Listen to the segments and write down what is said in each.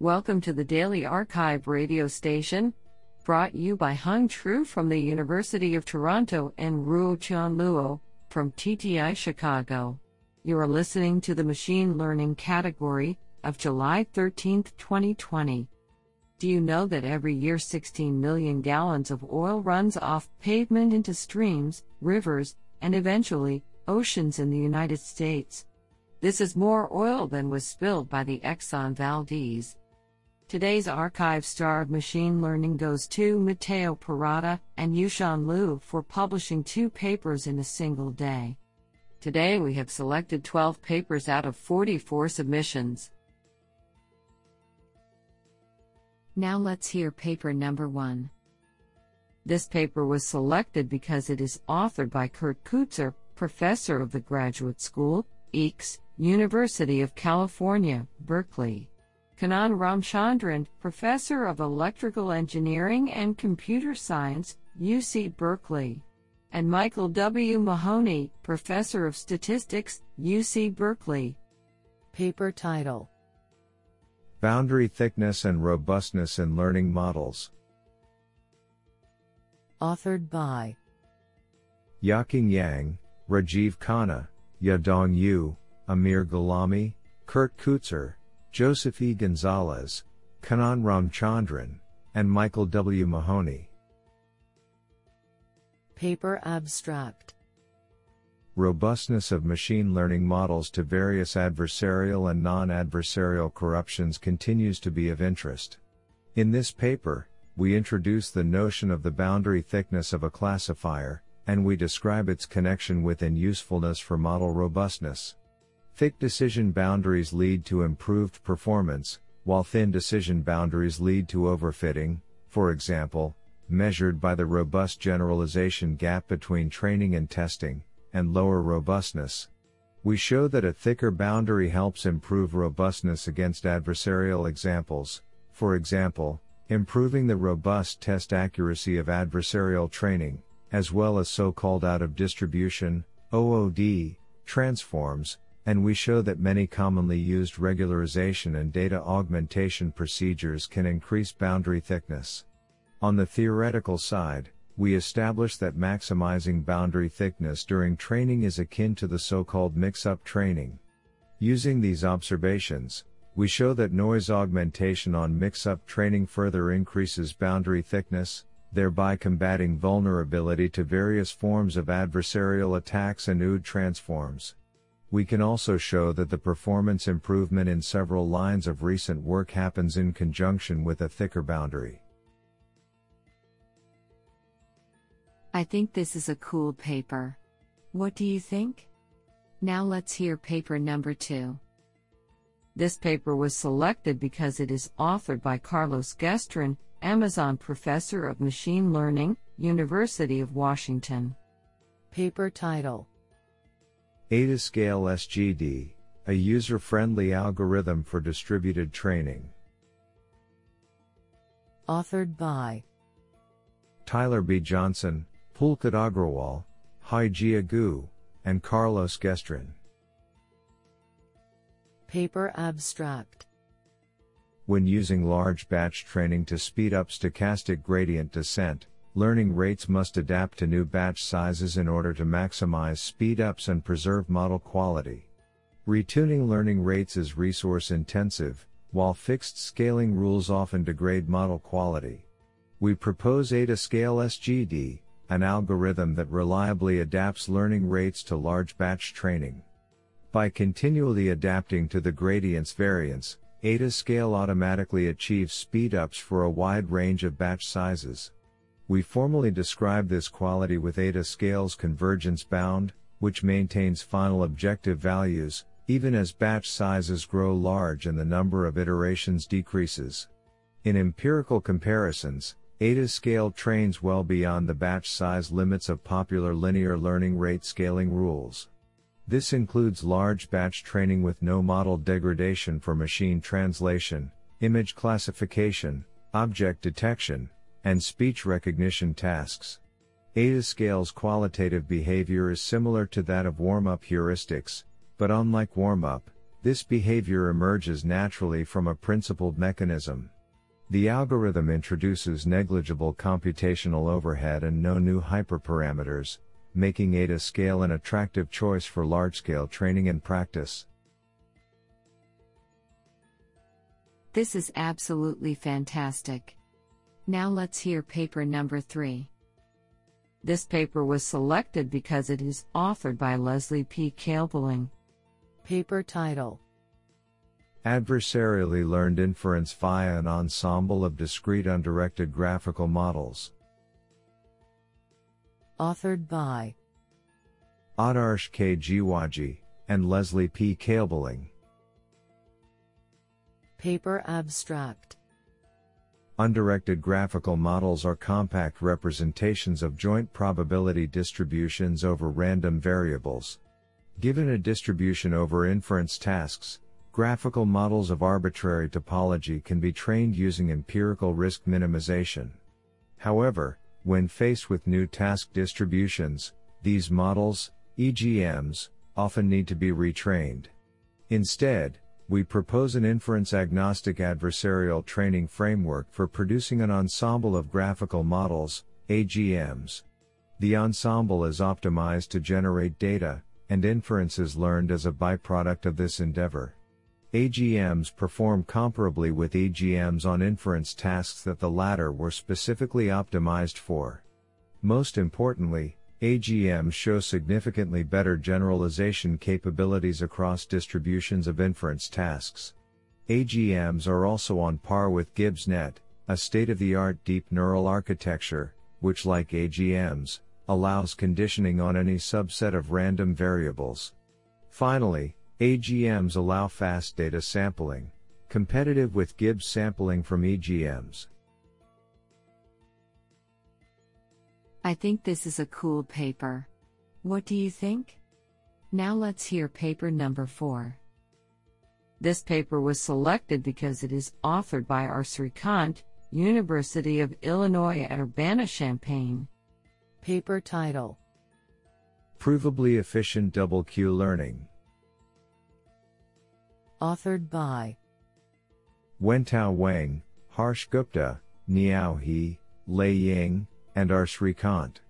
Welcome to the Daily Archive radio station, brought you by Hung Tru from the University of Toronto and Ruo Chan Luo from TTI Chicago. You are listening to the Machine Learning category of July 13, 2020. Do you know that every year 16 million gallons of oil runs off pavement into streams, rivers, and eventually, oceans in the United States? This is more oil than was spilled by the Exxon Valdez. Today's archive star of machine learning goes to Matteo Pirotta and Yushan Liu for publishing two papers in a single day. Today we have selected 12 papers out of 44 submissions. Now let's hear paper number one. This paper was selected because it is authored by Kurt Keutzer, professor of the Graduate School, EECS, University of California, Berkeley. Kannan Ramchandran, Professor of Electrical Engineering and Computer Science, UC Berkeley. And Michael W. Mahoney, Professor of Statistics, UC Berkeley. Paper title Boundary Thickness and Robustness in Learning Models. Authored by Yaoqing Yang, Rajiv Khanna, Yaodong Yu, Amir Gholami, Kurt Keutzer, Joseph E. Gonzalez, Kannan Ramchandran, and Michael W. Mahoney. Paper Abstract Robustness of machine learning models to various adversarial and non adversarial corruptions continues to be of interest. In this paper, we introduce the notion of the boundary thickness of a classifier, and we describe its connection with and usefulness for model robustness. Thick decision boundaries lead to improved performance, while thin decision boundaries lead to overfitting, for example, measured by the robust generalization gap between training and testing, and lower robustness. We show that a thicker boundary helps improve robustness against adversarial examples, for example, improving the robust test accuracy of adversarial training, as well as so called out of distribution, OOD, transforms, and we show that many commonly used regularization and data augmentation procedures can increase boundary thickness. On the theoretical side, we establish that maximizing boundary thickness during training is akin to the so-called mix-up training. Using these observations, we show that noise augmentation on mix-up training further increases boundary thickness, thereby combating vulnerability to various forms of adversarial attacks and OOD transforms. We can also show that the performance improvement in several lines of recent work happens in conjunction with a thicker boundary. I think this is a cool paper. What do you think? Now let's hear paper number two. This paper was selected because it is authored by Carlos Guestrin, Amazon Professor of Machine Learning, University of Washington. Paper title AdaScale SGD, a user-friendly algorithm for distributed training. Authored by Tyler B. Johnson, Pulkit Agrawal, Haijie Gu, and Carlos Guestrin. Paper Abstract When using large batch training to speed up stochastic gradient descent, learning rates must adapt to new batch sizes in order to maximize speedups and preserve model quality. Retuning learning rates is resource intensive, while fixed scaling rules often degrade model quality. We propose AdaScale SGD, an algorithm that reliably adapts learning rates to large batch training. By continually adapting to the gradient's variance, AdaScale automatically achieves speedups for a wide range of batch sizes. We formally describe this quality with AdaScale's convergence bound, which maintains final objective values, even as batch sizes grow large and the number of iterations decreases. In empirical comparisons, AdaScale trains well beyond the batch size limits of popular linear learning rate scaling rules. This includes large batch training with no model degradation for machine translation, image classification, object detection, and speech recognition tasks. AdaScale's qualitative behavior is similar to that of warm-up heuristics, but unlike warm-up, This behavior emerges naturally from a principled mechanism. The algorithm introduces negligible computational overhead and no new hyperparameters, making AdaScale an attractive choice for large-scale training and practice. This is absolutely fantastic. Now let's hear paper number 3. This paper was selected because it is authored by Leslie P. Kaelbling. Paper title Adversarially learned inference via an ensemble of discrete undirected graphical models. Authored by Adarsh K. Jeewajee and Leslie P. Kaelbling. Paper abstract Undirected graphical models are compact representations of joint probability distributions over random variables. Given a distribution over inference tasks, graphical models of arbitrary topology can be trained using empirical risk minimization. However, when faced with new task distributions, these models, EGMs, often need to be retrained. Instead, we propose an inference agnostic adversarial training framework for producing an ensemble of graphical models, AGMs. The ensemble is optimized to generate data, and inference is learned as a byproduct of this endeavor. AGMs perform comparably with EGMs on inference tasks that the latter were specifically optimized for. Most importantly, AGMs show significantly better generalization capabilities across distributions of inference tasks. AGMs are also on par with GibbsNet, a state of the art deep neural architecture, which, like AGMs, allows conditioning on any subset of random variables. Finally, AGMs allow fast data sampling, competitive with Gibbs sampling from EGMs. I think this is a cool paper. What do you think? Now let's hear paper number 4. This paper was selected because it is authored by R. Srikant, University of Illinois at Urbana-Champaign. Paper title Provably efficient double Q learning. Authored by Wentao Weng, Harsh Gupta, Niao He, Lei Ying, and R. Srikant.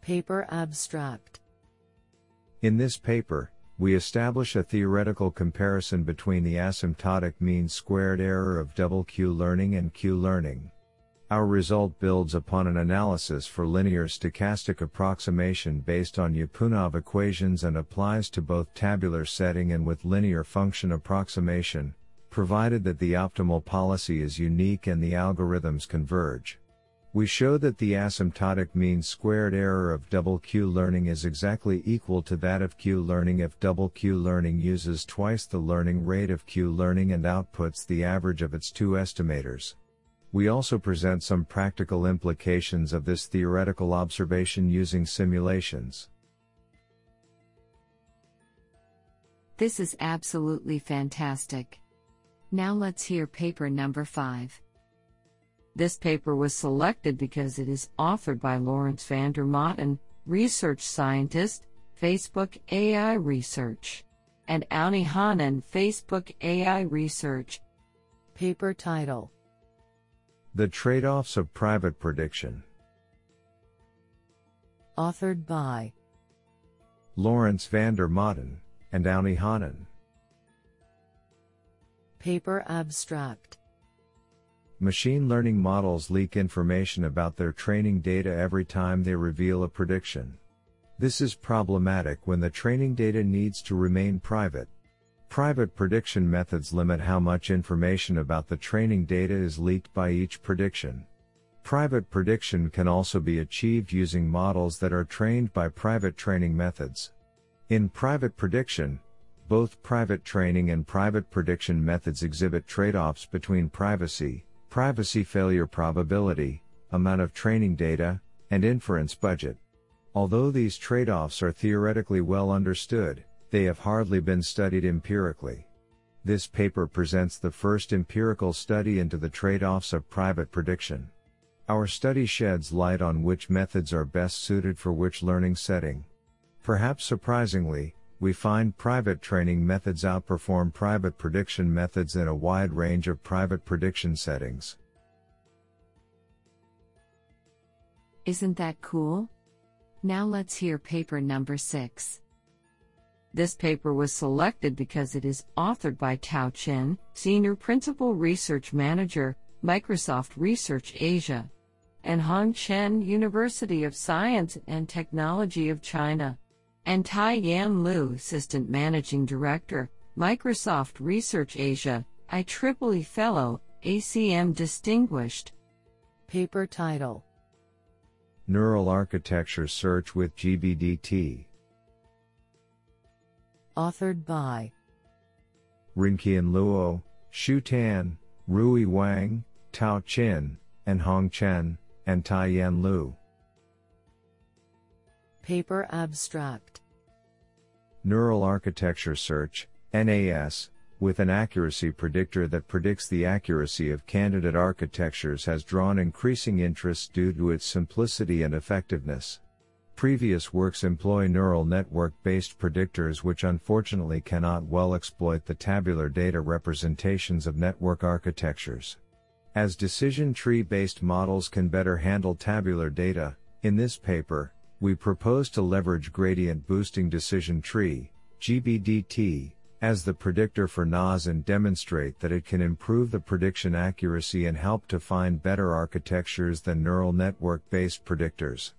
Paper abstract In this paper, we establish a theoretical comparison between the asymptotic mean squared error of double Q learning and Q learning. Our result builds upon an analysis for linear stochastic approximation based on Lyapunov equations and applies to both tabular setting and with linear function approximation, provided that the optimal policy is unique and the algorithms converge. We show that the asymptotic mean squared error of double Q learning is exactly equal to that of Q learning if double Q learning uses twice the learning rate of Q learning and outputs the average of its two estimators. We also present some practical implications of this theoretical observation using simulations. This is absolutely fantastic. Now let's hear paper number 5. This paper was selected because it is authored by Laurens van der Maaten, research scientist, Facebook AI Research, and Awni Hannun, Facebook AI Research. Paper title The trade offs of private prediction. Authored by Laurens van der Maaten and Awni Hannun. Paper abstract Machine learning models leak information about their training data every time they reveal a prediction. This is problematic when the training data needs to remain private. Private prediction methods limit how much information about the training data is leaked by each prediction. Private prediction can also be achieved using models that are trained by private training methods. In private prediction, both private training and private prediction methods exhibit trade offs between privacy, privacy failure probability, amount of training data, and inference budget. Although these trade offs are theoretically well understood, they have hardly been studied empirically. This paper presents the first empirical study into the trade offs of private prediction. Our study sheds light on which methods are best suited for which learning setting. Perhaps surprisingly, we find private training methods outperform private prediction methods in a wide range of private prediction settings. Isn't that cool? Now let's hear paper number 6. This paper was selected because it is authored by Tao Qin, Senior Principal Research Manager, Microsoft Research Asia, and Hong Chen, University of Science and Technology of China, and Tie-Yan Liu, Assistant Managing Director, Microsoft Research Asia, IEEE Fellow, ACM Distinguished. Paper title Neural Architecture Search with GBDT. Authored by Renqian Luo, Xu Tan, Rui Wang, Tao Qin, and Hong Chen, and Tie-Yan Liu. Paper abstract Neural Architecture Search, NAS, with an accuracy predictor that predicts the accuracy of candidate architectures has drawn increasing interest due to its simplicity and effectiveness. Previous works employ neural network based predictors which unfortunately cannot well exploit the tabular data representations of network architectures. As decision tree based models can better handle tabular data, in this paper, we propose to leverage gradient boosting decision tree, GBDT, as the predictor for NAS and demonstrate that it can improve the prediction accuracy and help to find better architectures than neural network based predictors.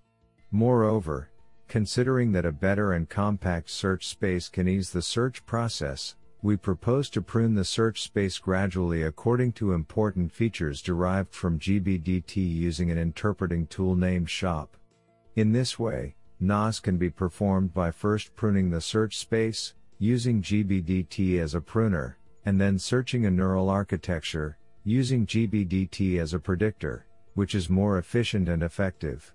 Moreover, considering that a better and compact search space can ease the search process, we propose to prune the search space gradually according to important features derived from GBDT using an interpreting tool named SHAP. In this way, NAS can be performed by first pruning the search space, using GBDT as a pruner, and then searching a neural architecture, using GBDT as a predictor, which is more efficient and effective.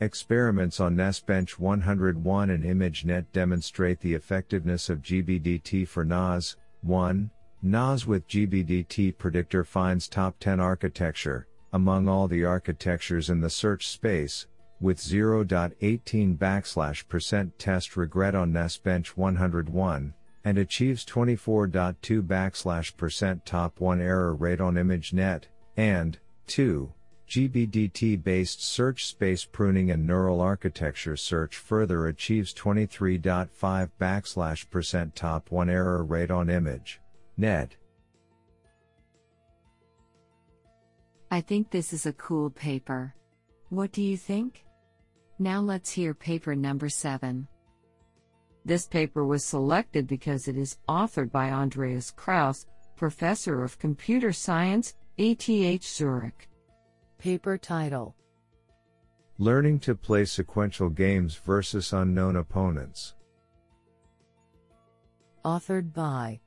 Experiments on NASBench 101 and ImageNet demonstrate the effectiveness of GBDT for NAS. 1. NAS with GBDT predictor finds top 10 architecture, among all the architectures in the search space, with 0.18 backslash percent test regret on NASBench 101, and achieves 24.2 backslash percent top 1 error rate on ImageNet, and 2. GBDT based search space pruning and neural architecture search further achieves 23.5 backslash percent top 1 error rate on image. Net. I think this is a cool paper. What do you think? Now let's hear paper number 7. This paper was selected because it is authored by Andreas Krause, Professor of Computer Science, ETH Zurich. Paper title Learning to play sequential games versus unknown opponents. Authored by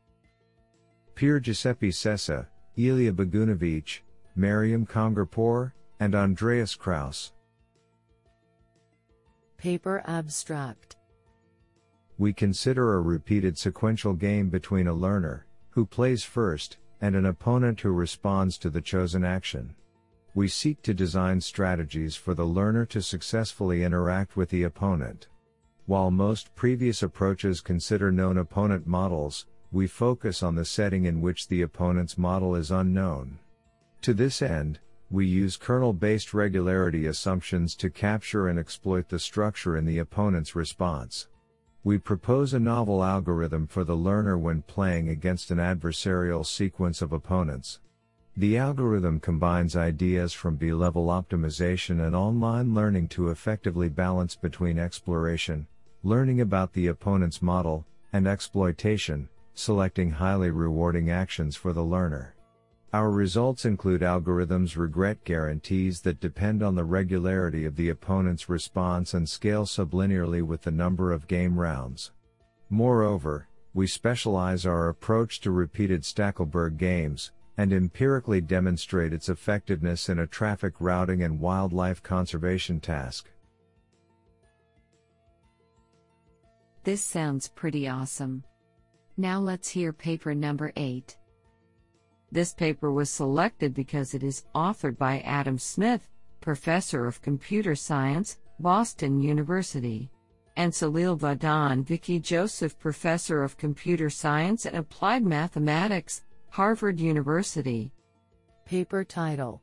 Pier Giuseppe Sessa, Ilija Bogunovic, Maryam Kamgarpour, and Andreas Krause. Paper abstract We consider a repeated sequential game between a learner, who plays first, and an opponent who responds to the chosen action. We seek to design strategies for the learner to successfully interact with the opponent. While most previous approaches consider known opponent models, we focus on the setting in which the opponent's model is unknown. To this end, we use kernel-based regularity assumptions to capture and exploit the structure in the opponent's response. We propose a novel algorithm for the learner when playing against an adversarial sequence of opponents. The algorithm combines ideas from bilevel optimization and online learning to effectively balance between exploration, learning about the opponent's model, and exploitation, selecting highly rewarding actions for the learner. Our results include algorithms regret guarantees that depend on the regularity of the opponent's response and scale sublinearly with the number of game rounds. Moreover, we specialize our approach to repeated Stackelberg games, and empirically demonstrate its effectiveness in a traffic routing and wildlife conservation task. This sounds pretty awesome. Now let's hear paper number 8. This paper was selected because it is authored by Adam Smith, Professor of Computer Science, Boston University, and Salil Vadhan Vicky Joseph Professor of Computer Science and Applied Mathematics, Harvard University. Paper title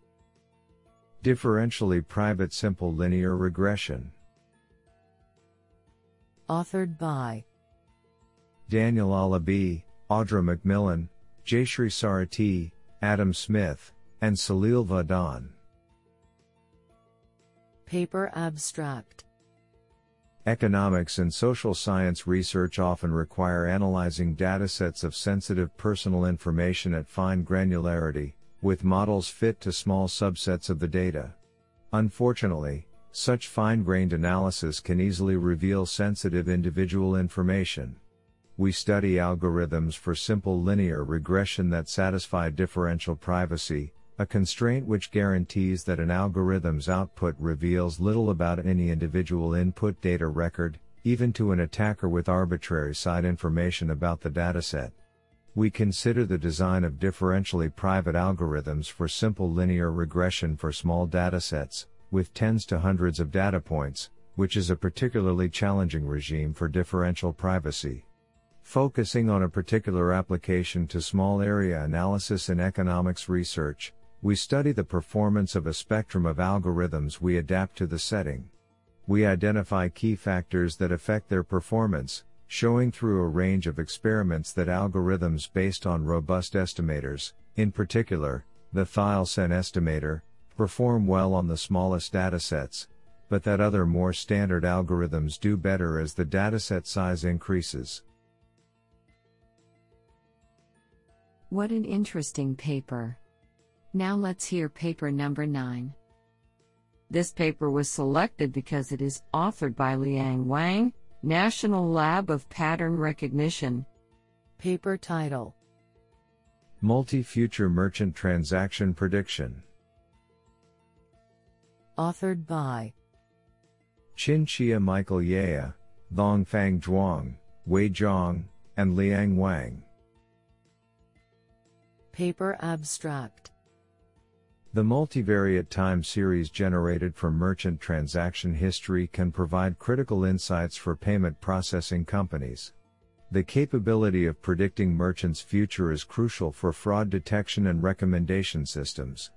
Differentially Private Simple Linear Regression. Authored by Daniel Alabi, Audra McMillan, Jayshree Sarathy, Adam Smith, and Salil Vadhan. Paper abstract Economics and social science research often require analyzing datasets of sensitive personal information at fine granularity, with models fit to small subsets of the data. Unfortunately, such fine grained analysis can easily reveal sensitive individual information. We study algorithms for simple linear regression that satisfy differential privacy, a constraint which guarantees that an algorithm's output reveals little about any individual input data record, even to an attacker with arbitrary side information about the dataset. We consider the design of differentially private algorithms for simple linear regression for small datasets, with tens to hundreds of data points, which is a particularly challenging regime for differential privacy. Focusing on a particular application to small area analysis in economics research, we study the performance of a spectrum of algorithms we adapt to the setting. We identify key factors that affect their performance, showing through a range of experiments that algorithms based on robust estimators, in particular, the Theil-Sen estimator, perform well on the smallest datasets, but that other more standard algorithms do better as the dataset size increases. What an interesting paper. Now let's hear paper number 9. This paper was selected because it is authored by Liang Wang, National Lab of Pattern Recognition. Paper title Multi-future merchant transaction prediction. Authored by Qin Xie Michael Yeh, Fang Zhuang, Wei Zhang, and Liang Wang. Paper abstract The multivariate time series generated from merchant transaction history can provide critical insights for payment processing companies. The capability of predicting merchants' future is crucial for fraud detection and recommendation systems.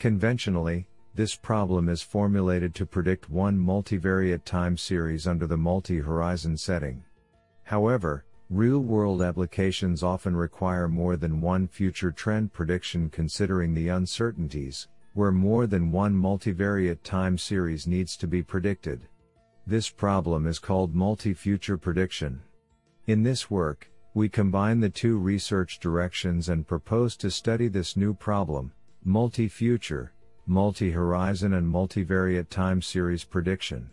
Conventionally, this problem is formulated to predict one multivariate time series under the multi-horizon setting. However, Real-world applications often require more than one future trend prediction considering the uncertainties, where more than one multivariate time series needs to be predicted. This problem is called multi-future prediction. In this work, we combine the two research directions and propose to study this new problem, multi-future, multi-horizon and multivariate time series prediction.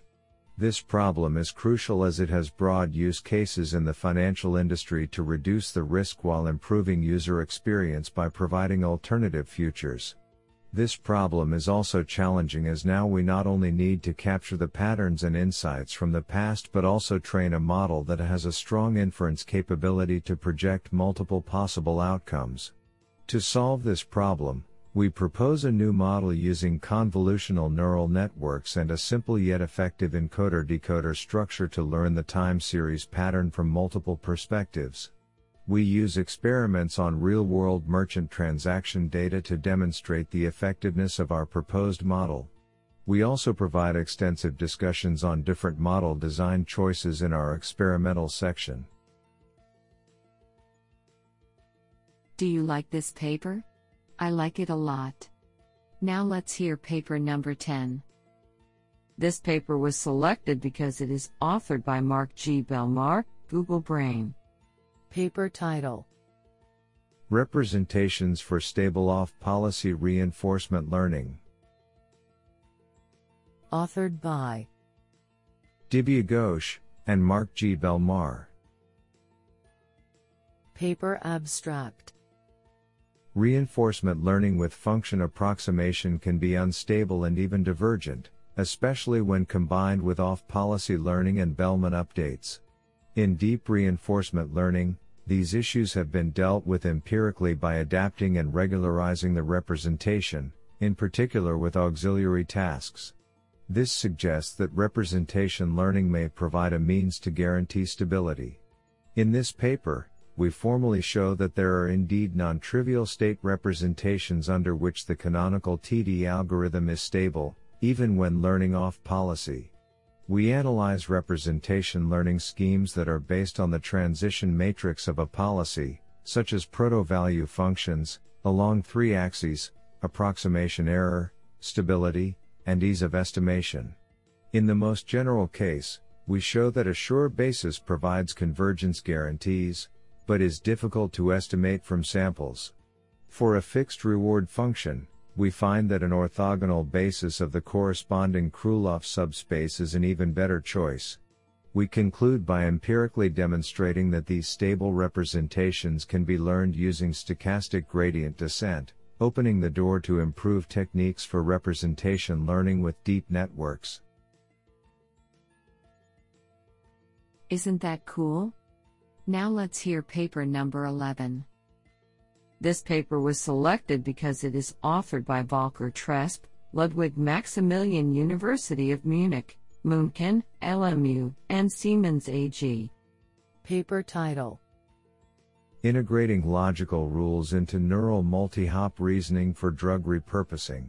This problem is crucial as it has broad use cases in the financial industry to reduce the risk while improving user experience by providing alternative futures. This problem is also challenging as now we not only need to capture the patterns and insights from the past but also train a model that has a strong inference capability to project multiple possible outcomes. To solve this problem, we propose a new model using convolutional neural networks and a simple yet effective encoder-decoder structure to learn the time series pattern from multiple perspectives. We use experiments on real-world merchant transaction data to demonstrate the effectiveness of our proposed model. We also provide extensive discussions on different model design choices in our experimental section. Do you like this paper? I like it a lot. Now let's hear paper number 10. This paper was selected because it is authored by Marc G. Bellemare, Google Brain. Paper title Representations for Stable Off Policy Reinforcement Learning. Authored by Dibya Ghosh and Marc G. Bellemare. Paper abstract Reinforcement learning with function approximation can be unstable and even divergent, especially when combined with off policy learning and Bellman updates. In deep reinforcement learning, these issues have been dealt with empirically by adapting and regularizing the representation, in particular with auxiliary tasks. This suggests that representation learning may provide a means to guarantee stability. In this paper, we formally show that there are indeed non-trivial state representations under which the canonical TD algorithm is stable, even when learning off policy. We analyze representation learning schemes that are based on the transition matrix of a policy, such as proto-value functions, along three axes, approximation error, stability, and ease of estimation. In the most general case, we show that a Schur basis provides convergence guarantees, but is difficult to estimate from samples. For a fixed reward function, we find that an orthogonal basis of the corresponding Krylov subspace is an even better choice. We conclude by empirically demonstrating that these stable representations can be learned using stochastic gradient descent, opening the door to improved techniques for representation learning with deep networks. Isn't that cool? Now let's hear paper number 11. This paper was selected because it is authored by Volker Tresp, Ludwig Maximilian University of Munich, München, LMU, and Siemens AG. Paper title Integrating logical rules into neural multi-hop reasoning for drug repurposing.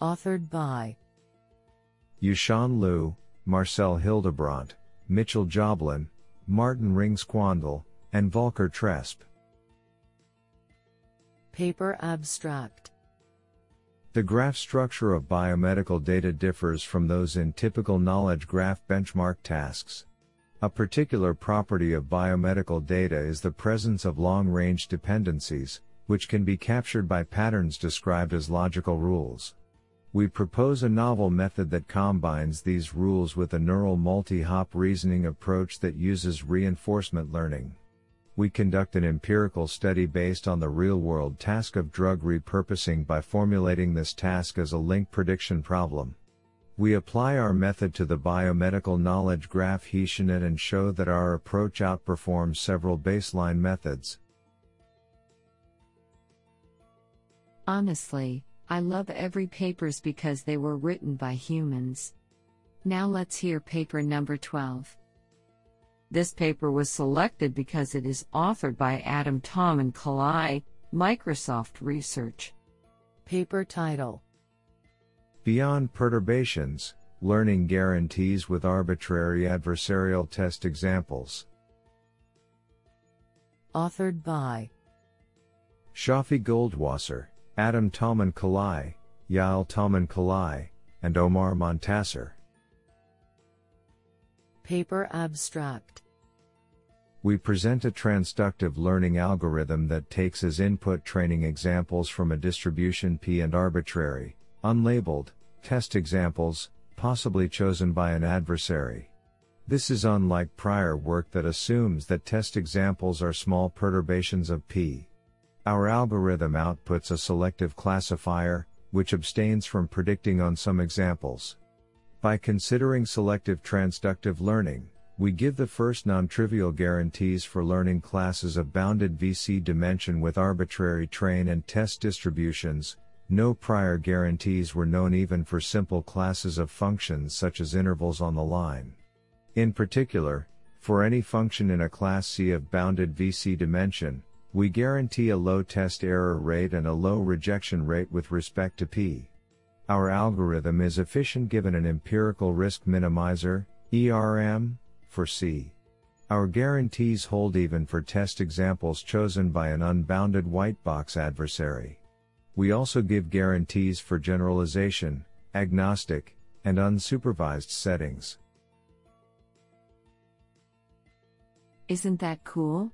Authored by Yushan Liu, Marcel Hildebrandt, Mitchell Joblin, Martin Ringsquandl, and Volker Tresp. Paper abstract The graph structure of biomedical data differs from those in typical knowledge graph benchmark tasks. A particular property of biomedical data is the presence of long range dependencies, which can be captured by patterns described as logical rules. We propose a novel method that combines these rules with a neural multi-hop reasoning approach that uses reinforcement learning. We conduct an empirical study based on the real-world task of drug repurposing by formulating this task as a link prediction problem. We apply our method to the biomedical knowledge graph Hetionet and show that our approach outperforms several baseline methods. Honestly, I love every papers because they were written by humans. Now let's hear paper number 12. This paper was selected because it is authored by Adam Tauman Kalai, Microsoft Research. Paper title Beyond perturbations, learning guarantees with arbitrary adversarial test examples. Authored by Shafi Goldwasser, Adam Tauman Kalai, Yael Tauman Kalai, and Omar Montasser. Paper abstract We present a transductive learning algorithm that takes as input training examples from a distribution P and arbitrary, unlabeled, test examples, possibly chosen by an adversary. This is unlike prior work that assumes that test examples are small perturbations of P. Our algorithm outputs a selective classifier, which abstains from predicting on some examples. By considering selective transductive learning, we give the first non-trivial guarantees for learning classes of bounded VC dimension with arbitrary train and test distributions. No prior guarantees were known even for simple classes of functions such as intervals on the line. In particular, for any function in a class C of bounded VC dimension, we guarantee a low test error rate and a low rejection rate with respect to p. Our algorithm is efficient given an empirical risk minimizer, ERM, for C. Our guarantees hold even for test examples chosen by an unbounded white box adversary. We also give guarantees for generalization, agnostic, and unsupervised settings. Isn't that cool?